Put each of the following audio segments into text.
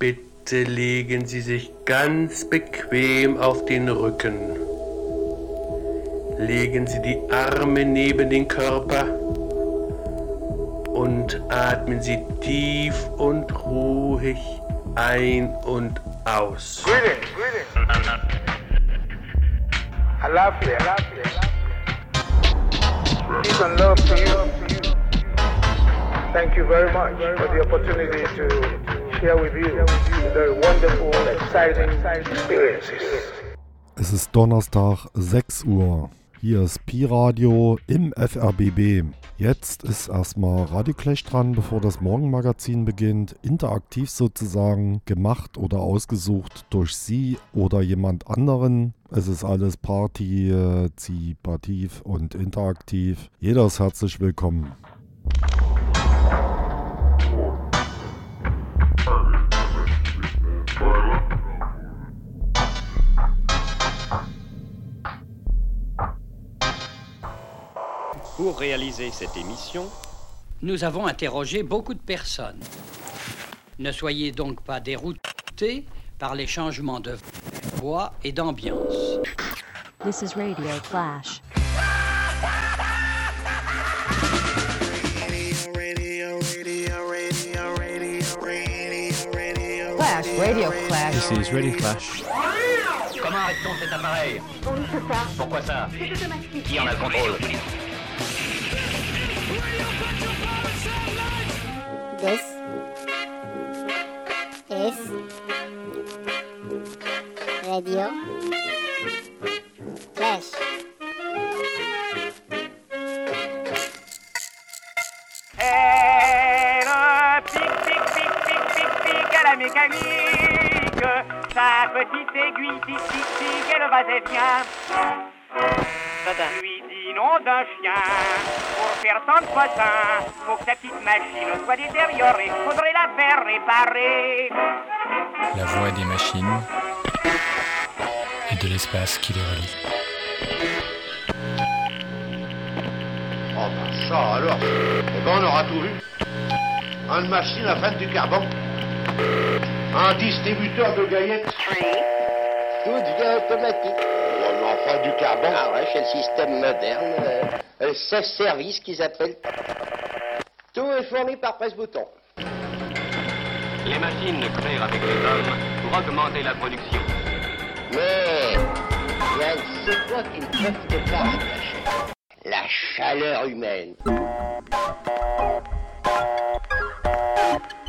Bitte legen Sie sich ganz bequem auf den Rücken. Legen Sie die Arme neben den Körper und atmen Sie tief und ruhig ein und aus. Greetings, greetings. Alafia, alafia. Peace and love to you. Thank you very much for the opportunity to Es ist Donnerstag 6 Uhr. Hier ist Pi-Radio im FRBB. Jetzt ist erstmal Radio Clash dran, bevor das Morgenmagazin beginnt. Interaktiv sozusagen, gemacht oder ausgesucht durch Sie oder jemand anderen. Es ist alles partizipativ und interaktiv. Jeder ist herzlich willkommen. Pour réaliser cette émission, Nous avons interrogé beaucoup de personnes. Ne soyez donc pas déroutés par les changements de voix et d'ambiance. This is Radio Clash. Clash, Radio Clash. This is Radio Clash. comment arrête-t-on cet appareil? On ne peut pas. Pourquoi ça? C'est automatique. Qui en a le contrôle? This is Radio Flash. Et le pic, pic, pic, pic, pic, pic à la mécanique. Sa petite aiguille tic, tic, tic, elle va et vient. Lui dit nom d'un chien. Faire tant de poissons, faut que sa petite machine soit détériorée. Faudrait la faire réparer. La voix des machines et de l'espace qui les relie. Oh ben ça alors, eh ben on aura tout vu. Une machine à prendre du carbone. Un distributeur de gaillettes. Tout devient automatique. Oh, mais enfin du carbone. Ah ouais, c'est le système moderne. Euh, c'est service qu'ils appellent. Tout est fourni par presse-bouton. Les machines créent avec les hommes pour augmenter la production. Mais il y a une seule chose qui ne peuvent pas remplacer. La chaleur humaine.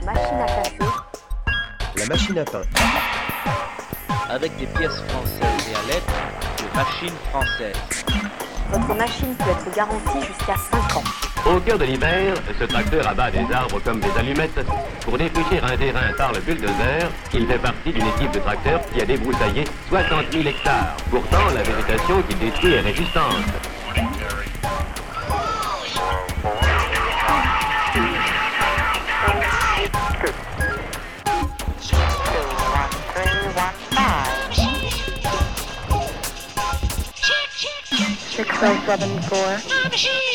Machine à café. La machine à pain. Avec des pièces françaises et à lettres, de machines françaises. Votre machine peut être garantie jusqu'à 5 ans. Au cœur de l'hiver, ce tracteur abat des arbres comme des allumettes pour dépouiller un terrain par le bulldozer. Il fait partie d'une équipe de tracteurs qui a débroussaillé 60 000 hectares. Pourtant, la végétation qu'il détruit est résistante. 1274.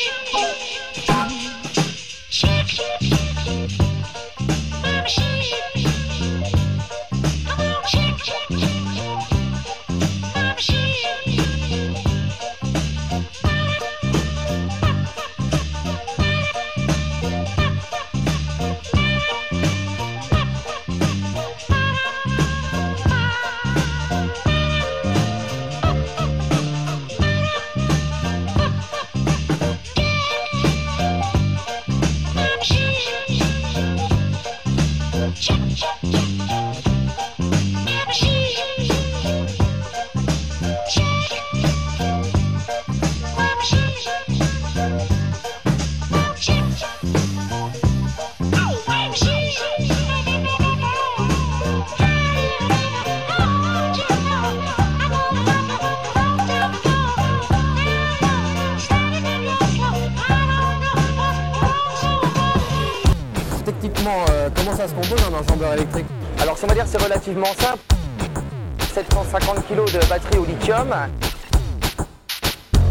relativement simple. 750 kg de batterie au lithium,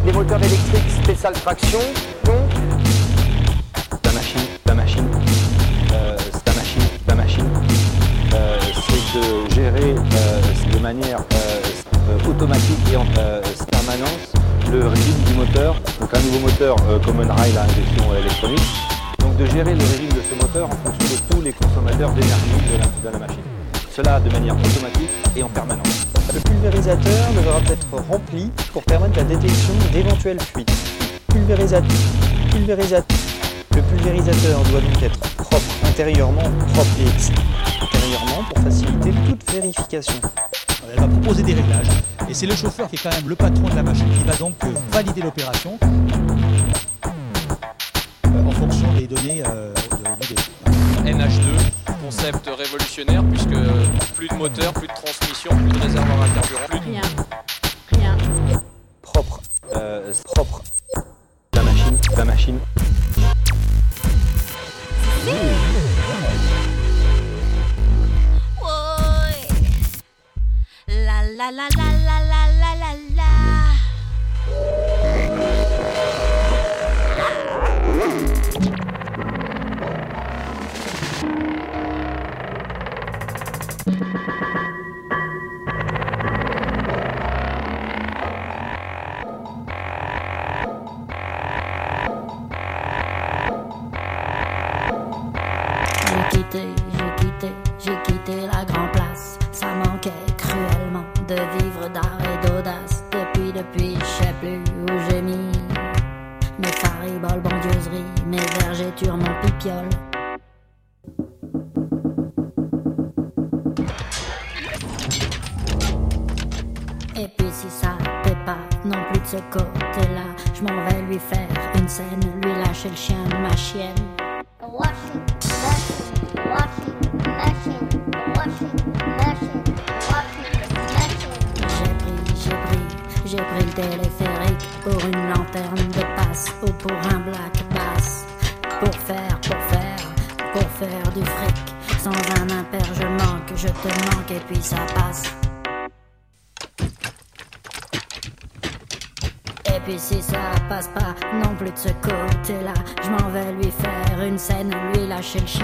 les moteurs électriques spécial traction, donc. La machine, la machine, euh, c'est la machine, la machine, euh, c'est de gérer euh, de manière automatique et en permanence le régime du moteur, donc un nouveau moteur comme un rail à injection électronique, donc de gérer le régime de ce moteur en fonction de tous les consommateurs d'énergie de la machine. Cela de manière automatique et en permanence. Le pulvérisateur devra être rempli pour permettre la détection d'éventuelles fuites. Pulvérisateur. Pulvérisateur. Le pulvérisateur doit donc être propre intérieurement, propre et externe. Intérieurement pour faciliter toute vérification. Elle va proposer des réglages et c'est le chauffeur qui est quand même le patron de la machine qui va donc euh, valider l'opération euh, en fonction des données euh, de l'idée. MH2 concept révolutionnaire puisque plus de moteur, plus de transmission, plus de réservoir à carburant. Plus. Rien. Rien. Propre. Euh, propre. La machine. La machine.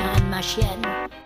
behind my shed.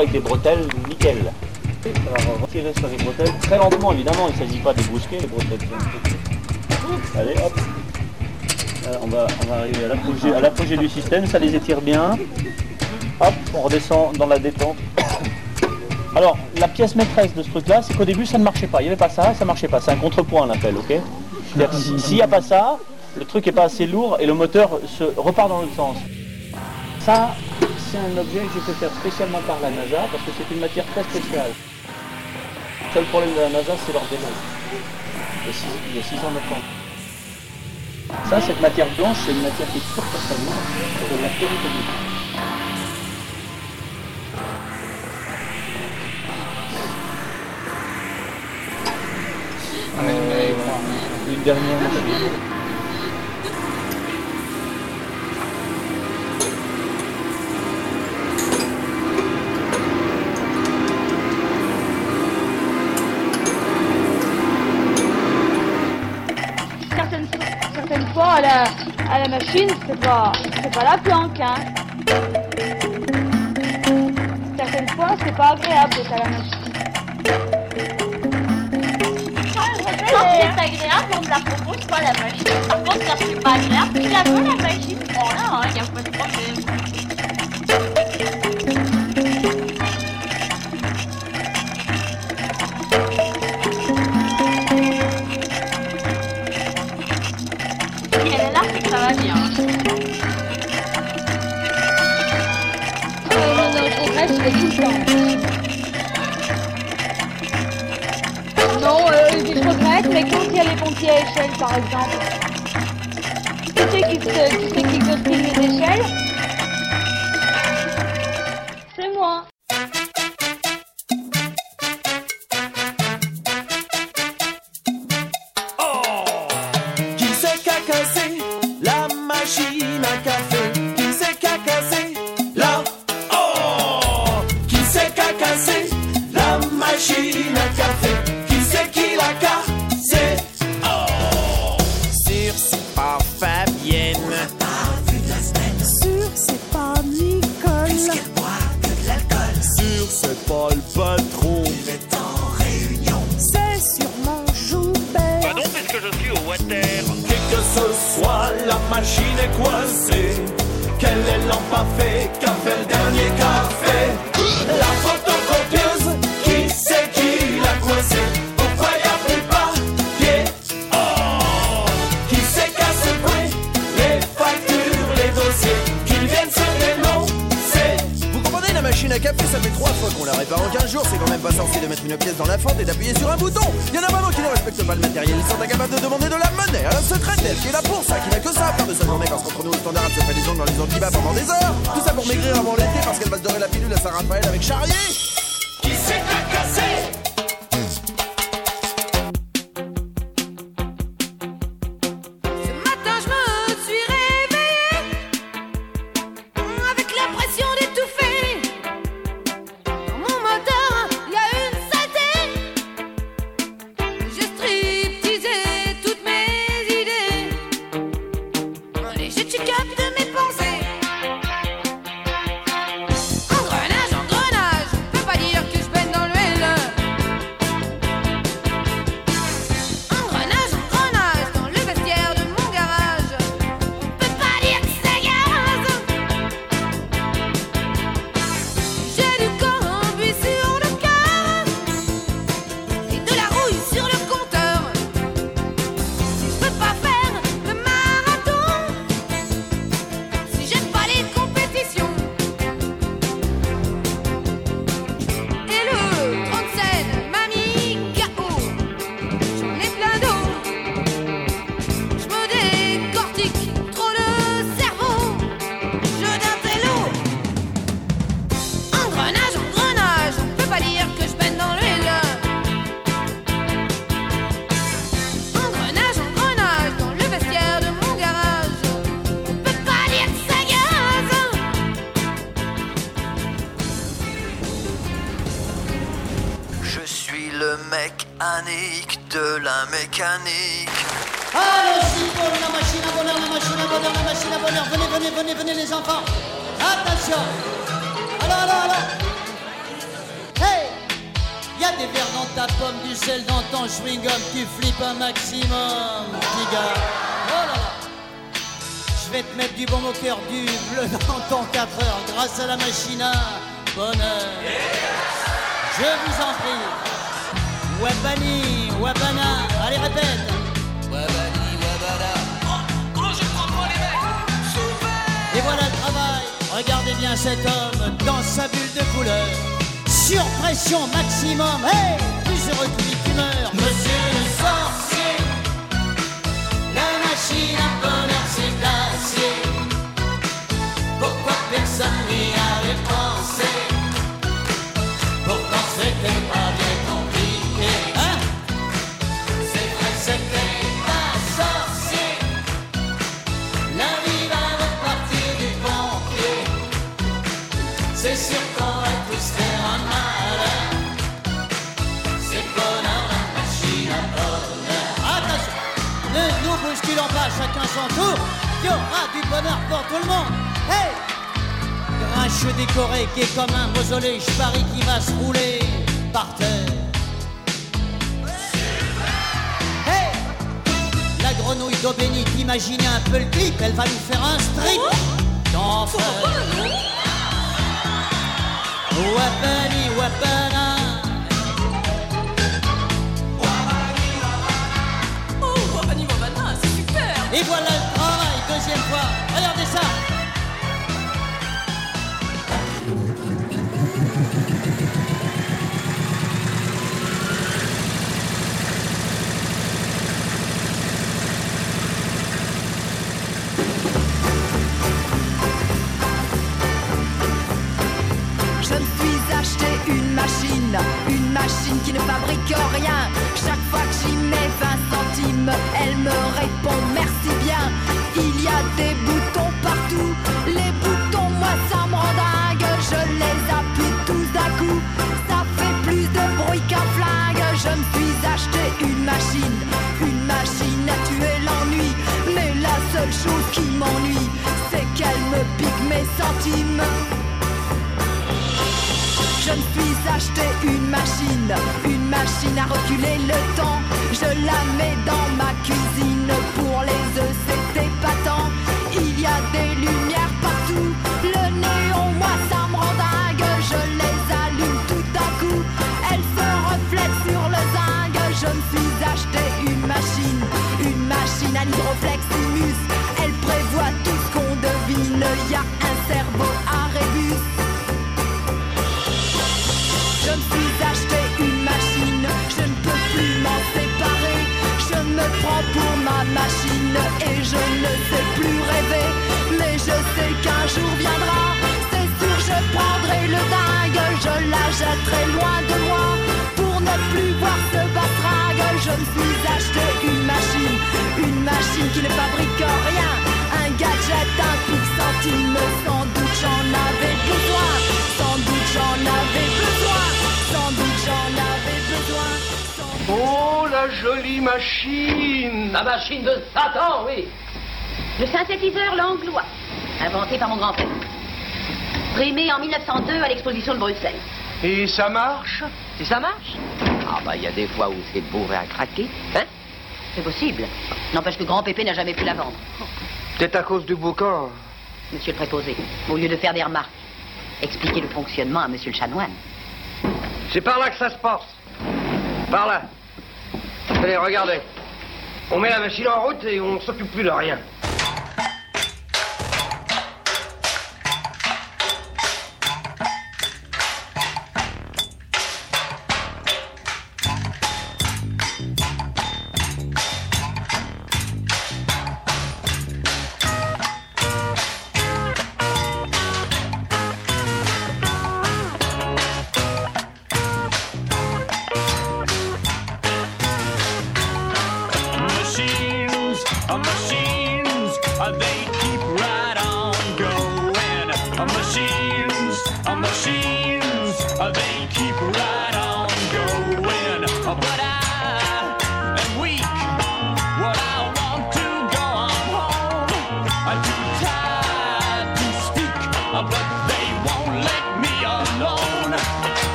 Avec des bretelles nickel. Alors, retirer sur les bretelles très lentement, évidemment, il ne s'agit pas de brusquer, les bretelles. Allez, hop. On, va, on va arriver à l'apogée- du système, ça les étire bien. Hop, on redescend dans la détente. Alors, la pièce maîtresse de ce truc-là, c'est qu'au début, ça ne marchait pas. Il n'y avait pas ça, ça ne marchait pas. C'est un contrepoint, on appelle, ok S'il n'y a pas ça, le truc n'est pas assez lourd et le moteur se repart dans l'autre sens. Ça, c'est un objet que j'ai fait faire spécialement par la NASA parce que c'est une matière très spéciale. Le seul problème de la NASA, c'est leur délai. Il y a six- Il y a 6 ans maintenant. Ça, cette matière blanche, c'est une matière qui est péritonnite. Euh, une dernière la machine, c'est pas, c'est pas la planque, hein. Certaines fois, c'est pas agréable d'être à la machine. Quand c'est agréable, on ne la propose pas la machine. Par contre, quand c'est pas agréable, tu la veux la machine. Voilà, il n'y a pas de problème. Non, euh, je regrette, mais quand il y a les pompiers à échelle, par exemple, qui c'est qui, qui, c'est qui costine les échelles d'appuyer sur un bouton. Il y en a vraiment qui ne respectent pas le matériel. Ils sont incapables de demander de la monnaie à la secrétaire qui est là pour ça, qui n'a que ça à faire de sa journée. Parce qu'entre nous, le standard, elle se fait des ongles dans les antibas pendant des heures. Tout ça pour maigrir avant l'été parce qu'elle va se dorer la pilule à Saint-Raphaël avec Charrier. De la mécanique. Allez, Simon, la machine à bonheur, la machine à bonheur, la machine à bonheur. Venez, venez, venez, venez les enfants. Attention. Alors, alors, alors. a des verres dans ta pomme, du sel dans ton chewing-gum, tu flippes un maximum, petit gars. Oh là là. Je vais te mettre du bon au cœur, du bleu dans ton 4 heures, grâce à la machine à bonheur. Je vous en prie. Wabani, Wabana, allez répète. Wabani, Wabana. Et voilà le travail. Regardez bien cet homme dans sa bulle de couleur. Sur pression maximum. Hey, plus heureux que meurt. Monsieur le sorcier, la machine à bonheur chacun son tour. Il y aura du bonheur pour tout le monde. Hey! Grincheux décoré qui est comme un mausolée, je parie qu'il va se rouler par terre. Hey! La grenouille d'eau bénite, imaginez un peu le clip, elle va nous faire un strip d'enfer. Wapani, wapana. Rien. Un gadget, un pic centime, sans doute j'en avais besoin. Sans doute j'en avais besoin. Sans doute j'en avais besoin. Oh, la jolie machine La machine de Satan, oui. Le synthétiseur langlois, inventé par mon grand-père. Primé en 1902 à l'exposition de Bruxelles. Et ça marche? Si ça marche? Ah bah il y a des fois où c'est bourré à craquer, hein? C'est possible. N'empêche que grand Pépé n'a jamais pu la vendre. Peut-être à cause du boucan. Monsieur le préposé, au lieu de faire des remarques, expliquez le fonctionnement à monsieur le chanoine. C'est par là que ça se passe. Par là. Allez, regardez. On met la machine en route et on s'occupe plus de rien.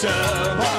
什么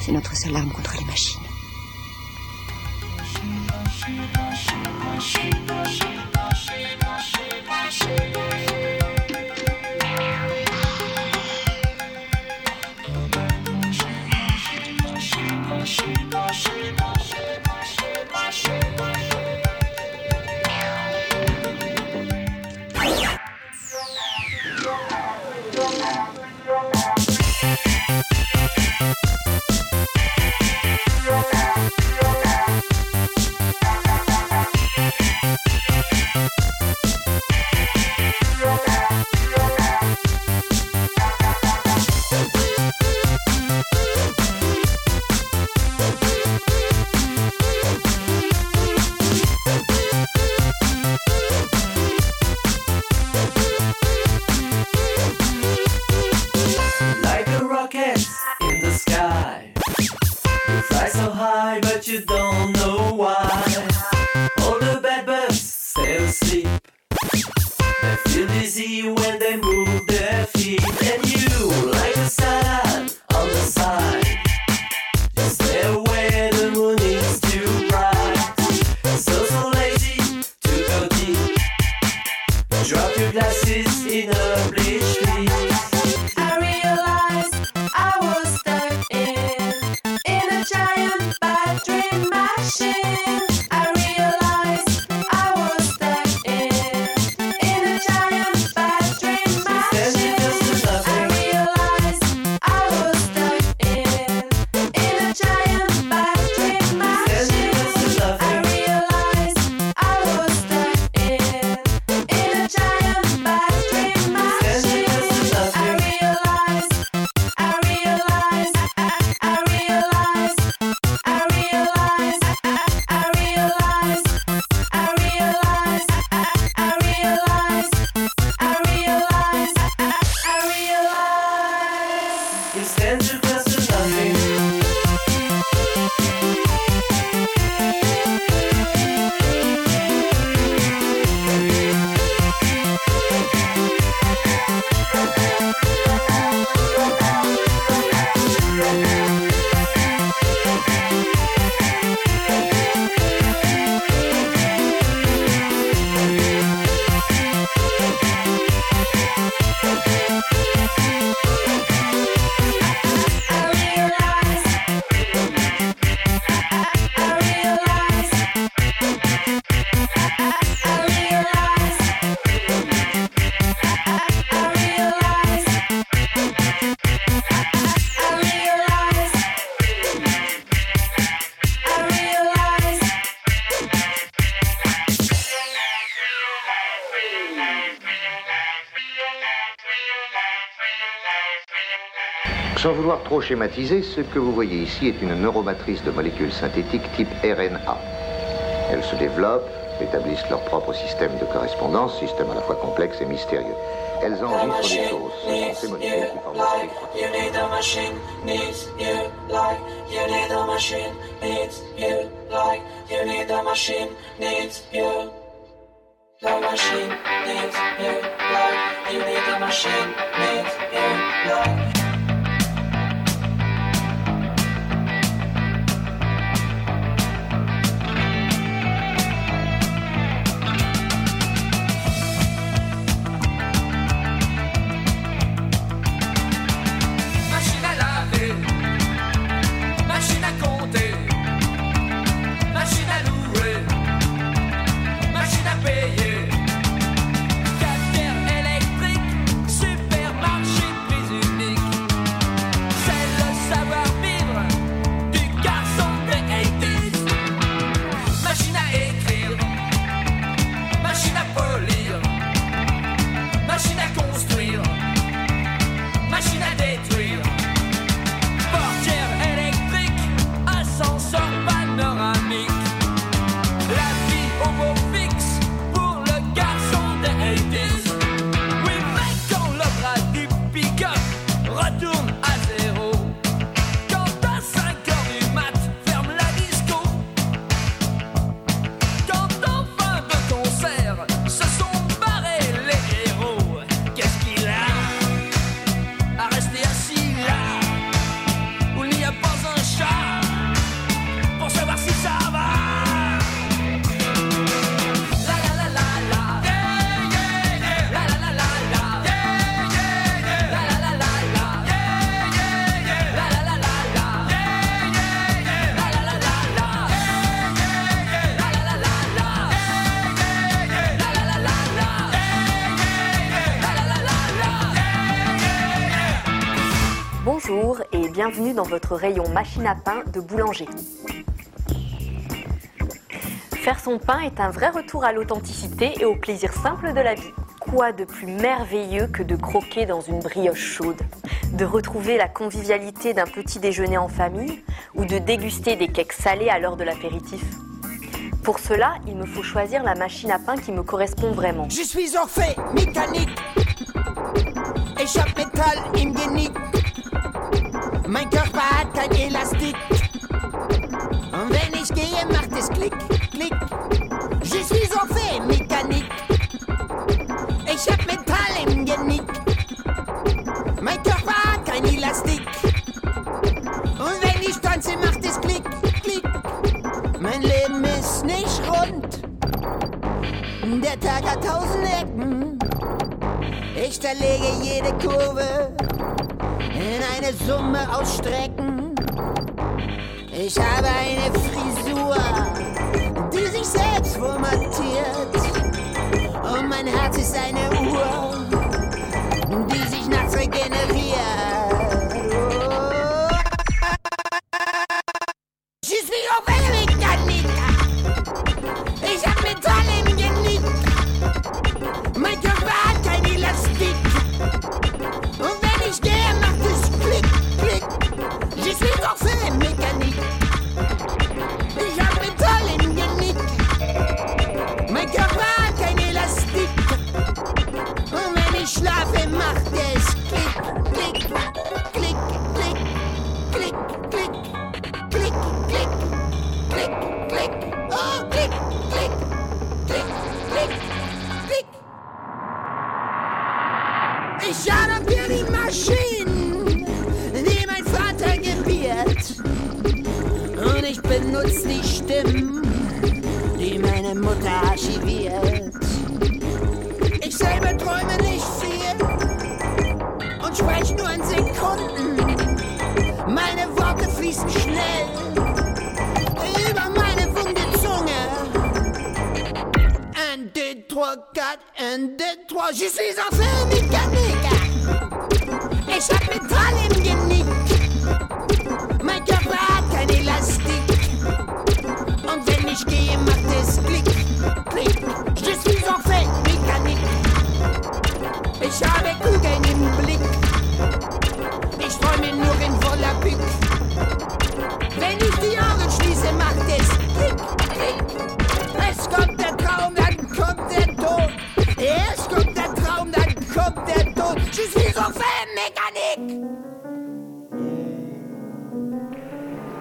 C'est notre seule arme contre les machines. trop schématisé, ce que vous voyez ici est une neuromatrice de molécules synthétiques type RNA. Elles se développent, établissent leur propre système de correspondance, système à la fois complexe et mystérieux. Elles enregistrent les choses, ce ces molécules qui forment votre rayon machine à pain de boulanger. Faire son pain est un vrai retour à l'authenticité et au plaisir simple de la vie. Quoi de plus merveilleux que de croquer dans une brioche chaude, de retrouver la convivialité d'un petit déjeuner en famille ou de déguster des cakes salés à l'heure de l'apéritif? Pour cela, il me faut choisir la machine à pain qui me correspond vraiment. Je suis Orphée, mécanique. Échappe. Mein Körper hat kein Elastik. Und wenn ich gehe, macht es Klick, Klick. Je suis Orphée, mécanique. Ich hab Metall im Genick. Mein Körper hat kein Elastik. Und wenn ich tanze, macht es Klick, Klick. Mein Leben ist nicht rund. Der Tag hat tausend Ecken. Ich zerlege jede Kurve in eine Summe aus Strecken. Ich habe eine Frisur,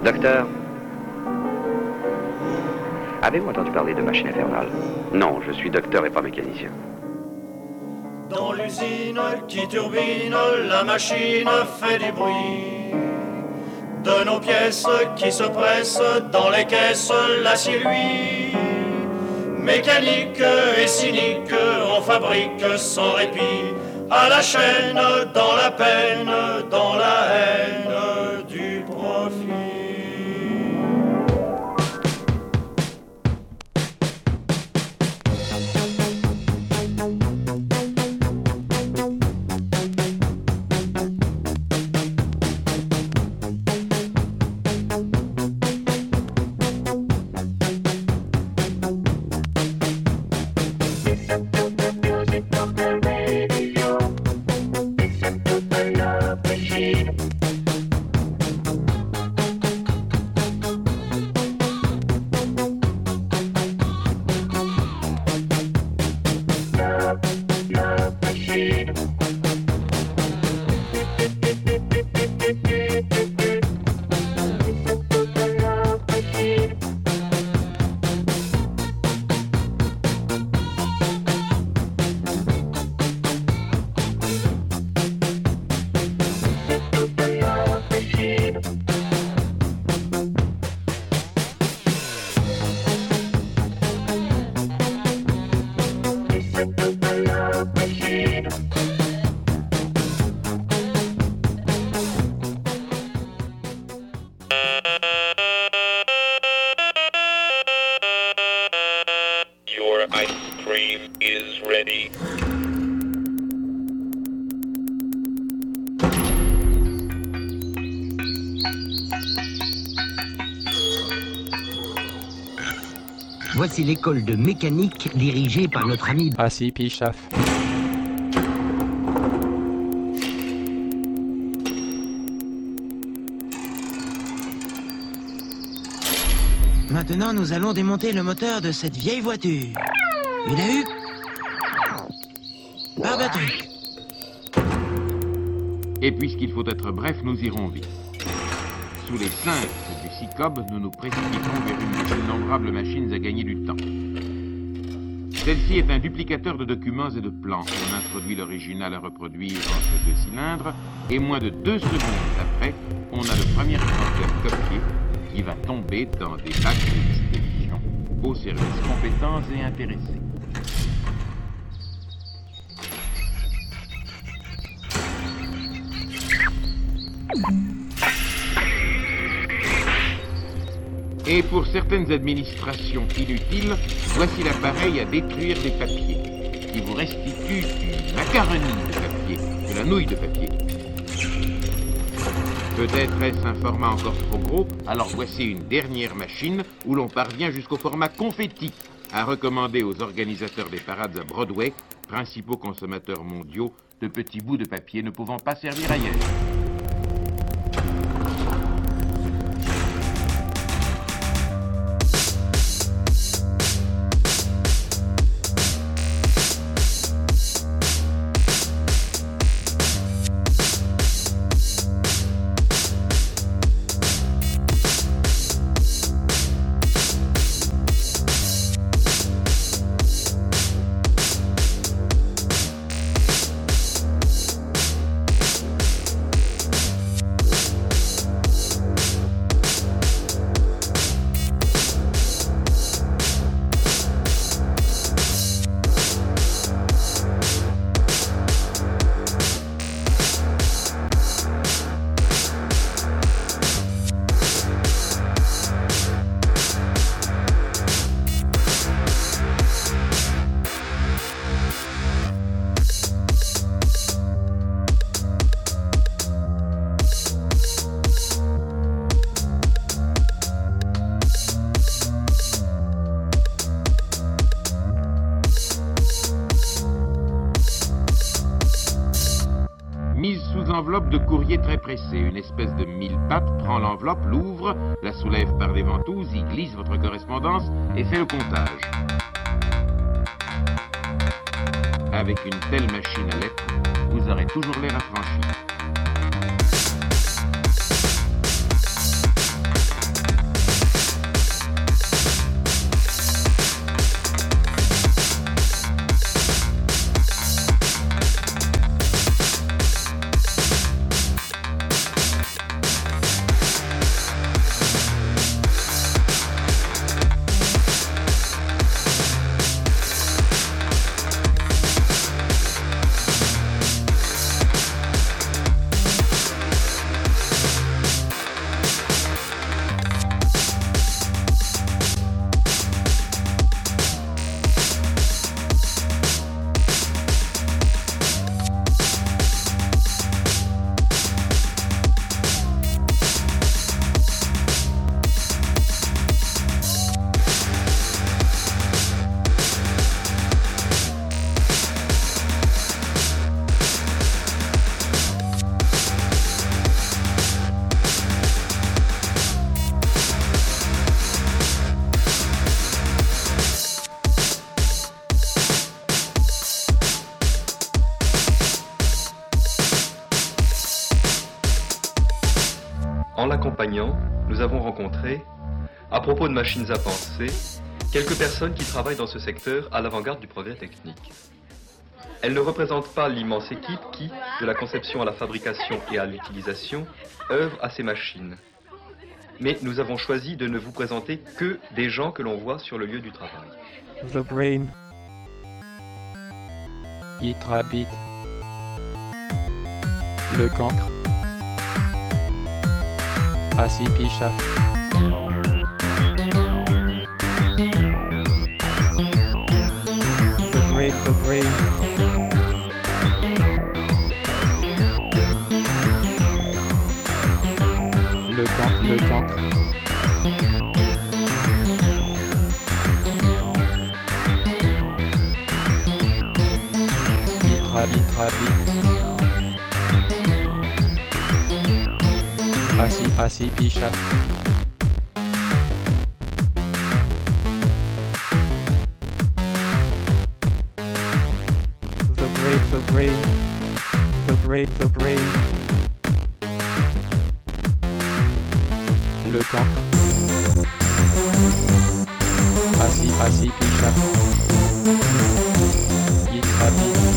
Docteur? Avez-vous entendu parler de machine infernale? Non, je suis docteur et pas mécanicien. Dans l'usine qui turbine, la machine fait du bruit. De nos pièces qui se pressent dans les caisses, l'acier lui. Mécanique et cynique, on fabrique sans répit. À la chaîne, dans la peine, dans la haine Voici l'école de mécanique dirigée par notre ami. Ah si, Pichaf. Maintenant, nous allons démonter le moteur de cette vieille voiture. Il a eu Barbatruc. Et puisqu'il faut être bref, nous irons vite. Sous les cinq du Cyclope, nous nous précipitons vers une de ces innombrables machines à gagner du temps. Celle-ci est un duplicateur de documents et de plans. On introduit l'original à reproduire entre deux cylindres, et moins de deux secondes après, on a le premier exemplaire copié qui va tomber dans des bacs d'expédition aux services compétents et intéressés. Et pour certaines administrations inutiles, voici l'appareil à détruire des papiers, qui vous restitue du macaroni de papier, de la nouille de papier. Peut-être est-ce un format encore trop gros, alors voici une dernière machine où l'on parvient jusqu'au format confetti, à recommander aux organisateurs des parades à Broadway, principaux consommateurs mondiaux de petits bouts de papier ne pouvant pas servir ailleurs. Une espèce de mille pattes prend l'enveloppe, l'ouvre, la soulève par des ventouses, y glisse votre correspondance et fait le comptage. Avec une telle machine à lettres, vous aurez toujours l'air. En rencontré, à propos de machines à penser, quelques personnes qui travaillent dans ce secteur à l'avant-garde du progrès technique. Elles ne représentent pas l'immense équipe qui, de la conception à la fabrication et à l'utilisation, œuvre à ces machines. Mais nous avons choisi de ne vous présenter que des gens que l'on voit sur le lieu du travail. The brain. It rabbit. Le cancre pacifista Great, great. le temps, le temps. Vitra, vitra. Assis, assis, picha. The great, the great. The great, the great. Le camp. Assis, assis, picha. Hit, rabbit.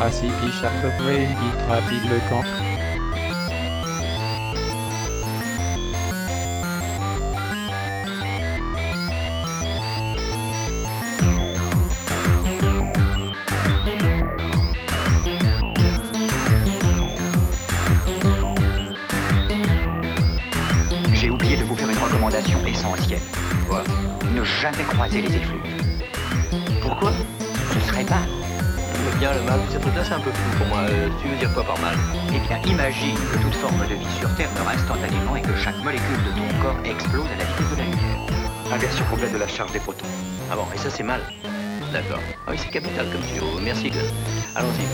Assis, picha, the great. Hit, rabbit, le camp. J'ai oublié de vous faire une recommandation essentielle. Quoi? Ne jamais croiser les effluves. Trucs-là, c'est un peu flou pour moi. Euh, tu veux dire quoi par mal Eh bien, imagine que toute forme de vie sur Terre meurt instantanément et que chaque molécule de ton corps explose à la vitesse de la lumière. Inversion complète de la charge des protons. Ah bon, et ça, c'est mal. D'accord. Ah oui, c'est capital comme tuyau. Merci, Gus. Allons-y.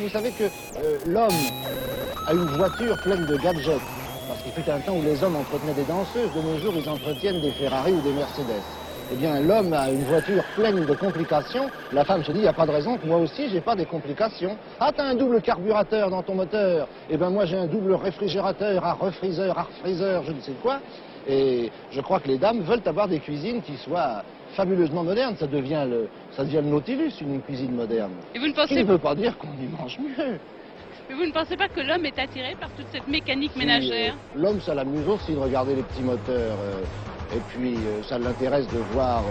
Vous savez, que euh, l'homme a une voiture pleine de gadgets. Parce qu'il fut un temps où les hommes entretenaient des danseuses, de nos jours, ils entretiennent des Ferrari ou des Mercedes. Eh bien, l'homme a une voiture pleine de complications. La femme se dit, il n'y a pas de raison que moi aussi, j'ai pas des complications. Ah, t'as un double carburateur dans ton moteur. Eh bien, moi, j'ai un double réfrigérateur, à refriseur, à refriseur, je ne sais quoi. Et je crois que les dames veulent avoir des cuisines qui soient fabuleusement modernes. Ça devient le, ça devient le Nautilus, une cuisine moderne. Et vous ne qui pensez, ne veut pas dire qu'on y mange mieux. mais vous ne pensez pas que l'homme est attiré par toute cette mécanique Si, ménagère euh, L'homme, ça l'amuse aussi de regarder les petits moteurs. euh, et puis, euh, ça l'intéresse de voir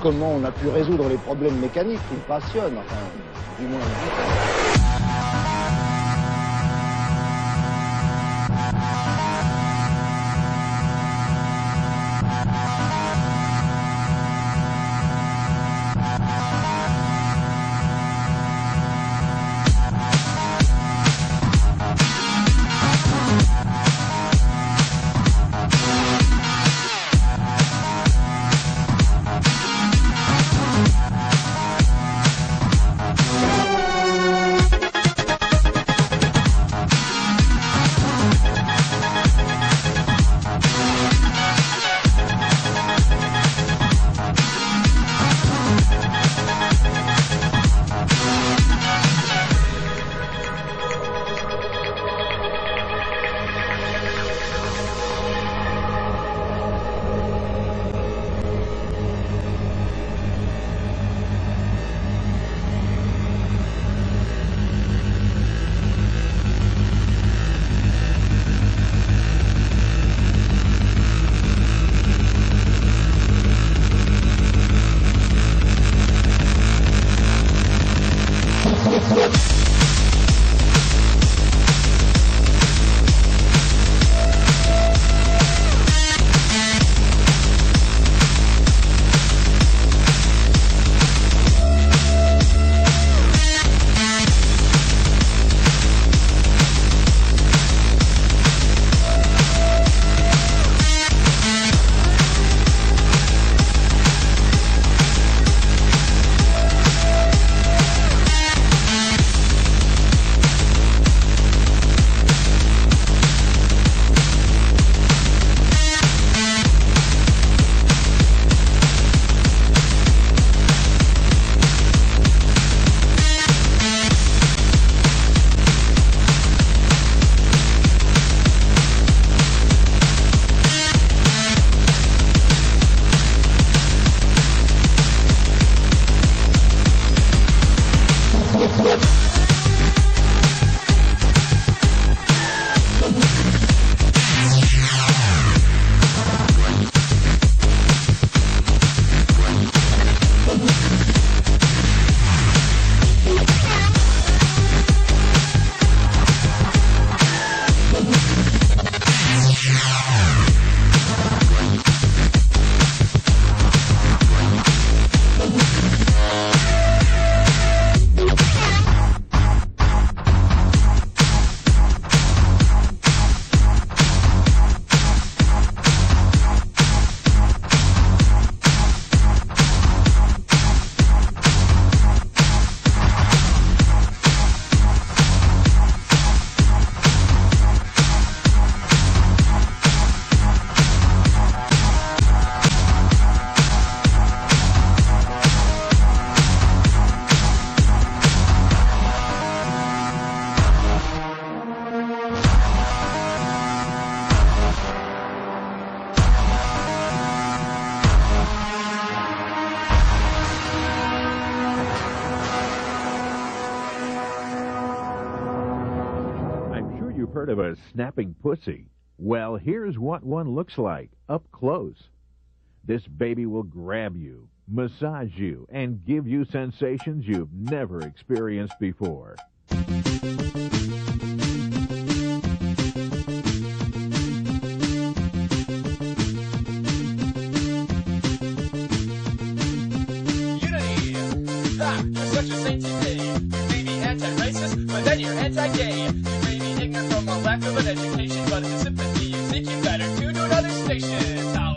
comment on a pu résoudre les problèmes mécaniques qui le passionnent. Enfin, du moins. a snapping pussy? Well, here's what one looks like up close. This baby will grab you, massage you, and give you sensations you've never experienced before. You're anti-racist, but then you're anti-gay. From a lack of an education, but it's sympathy. You think you better tune to another station. Tower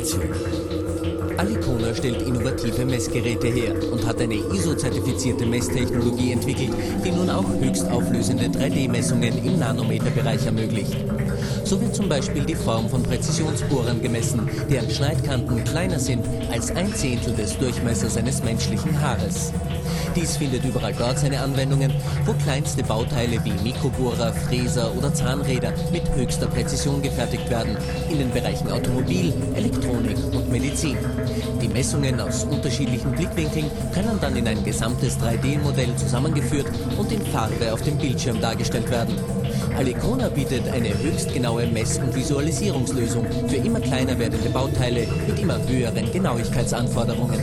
Innovation. Alicona stellt innovative Messgeräte her und hat eine ISO-zertifizierte Messtechnologie entwickelt, die nun auch höchst auflösende 3D-Messungen im Nanometerbereich ermöglicht. So wird zum Beispiel die Form von Präzisionsbohrern gemessen, deren Schneidkanten kleiner sind als ein Zehntel des Durchmessers eines menschlichen Haares. Dies findet überall dort seine Anwendungen, wo kleinste Bauteile wie Mikrobohrer, Fräser oder Zahnräder mit höchster Präzision gefertigt werden, in den Bereichen Automobil, Elektronik und Medizin. Die Messungen aus unterschiedlichen Blickwinkeln können dann in ein gesamtes 3D-Modell zusammengeführt und in Farbe auf dem Bildschirm dargestellt werden. Alicona bietet eine höchst genaue Mess- und Visualisierungslösung für immer kleiner werdende Bauteile mit immer höheren Genauigkeitsanforderungen.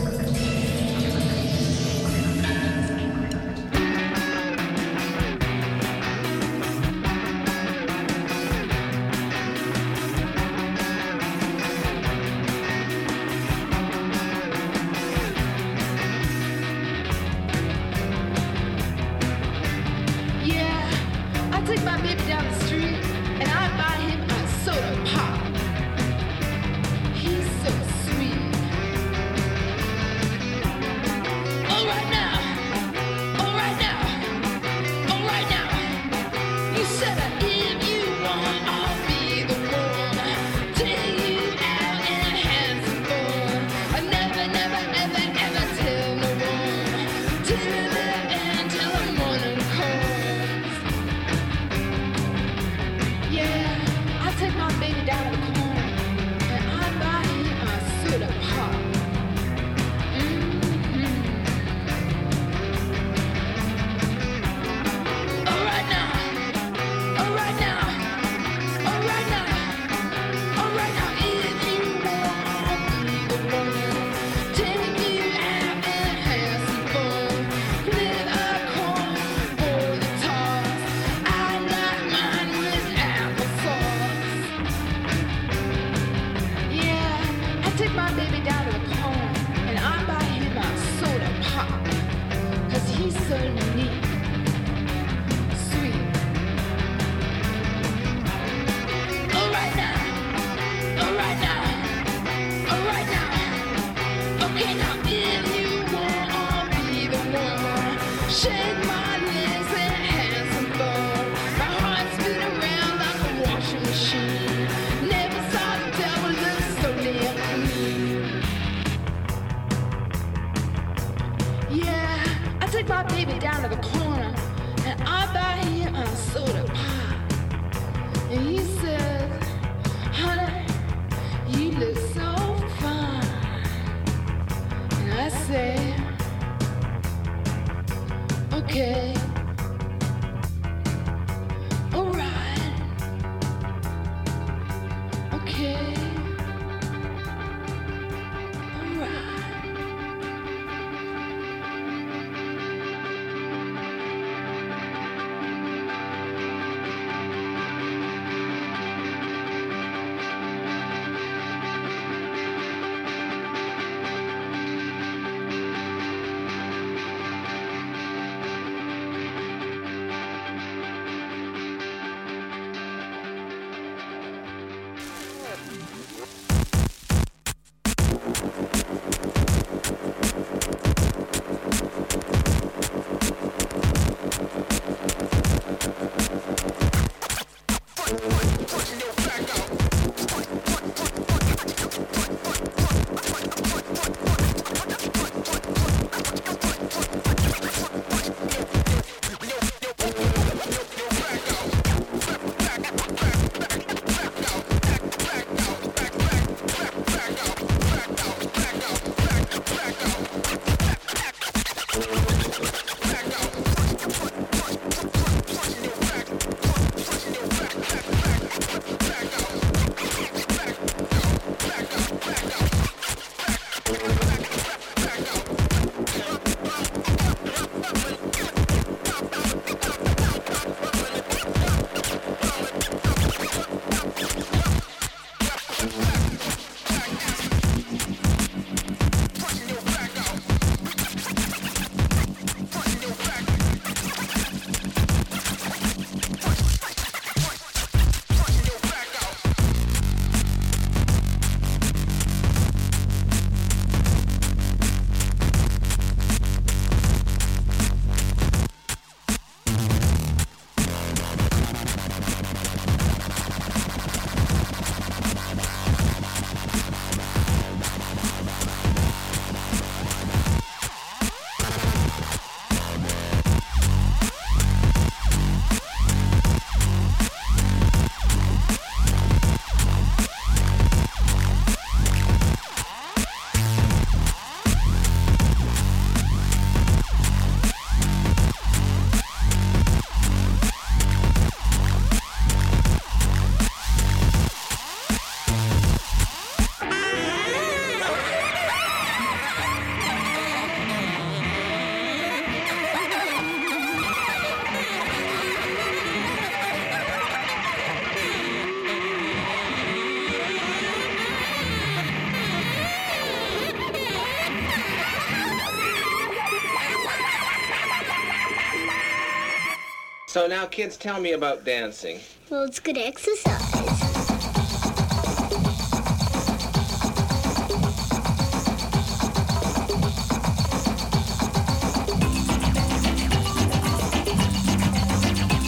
Now, kids, tell me about dancing. Well, it's good exercise.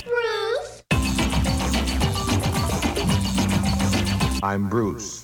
Bruce? I'm Bruce. Bruce? I'm Bruce.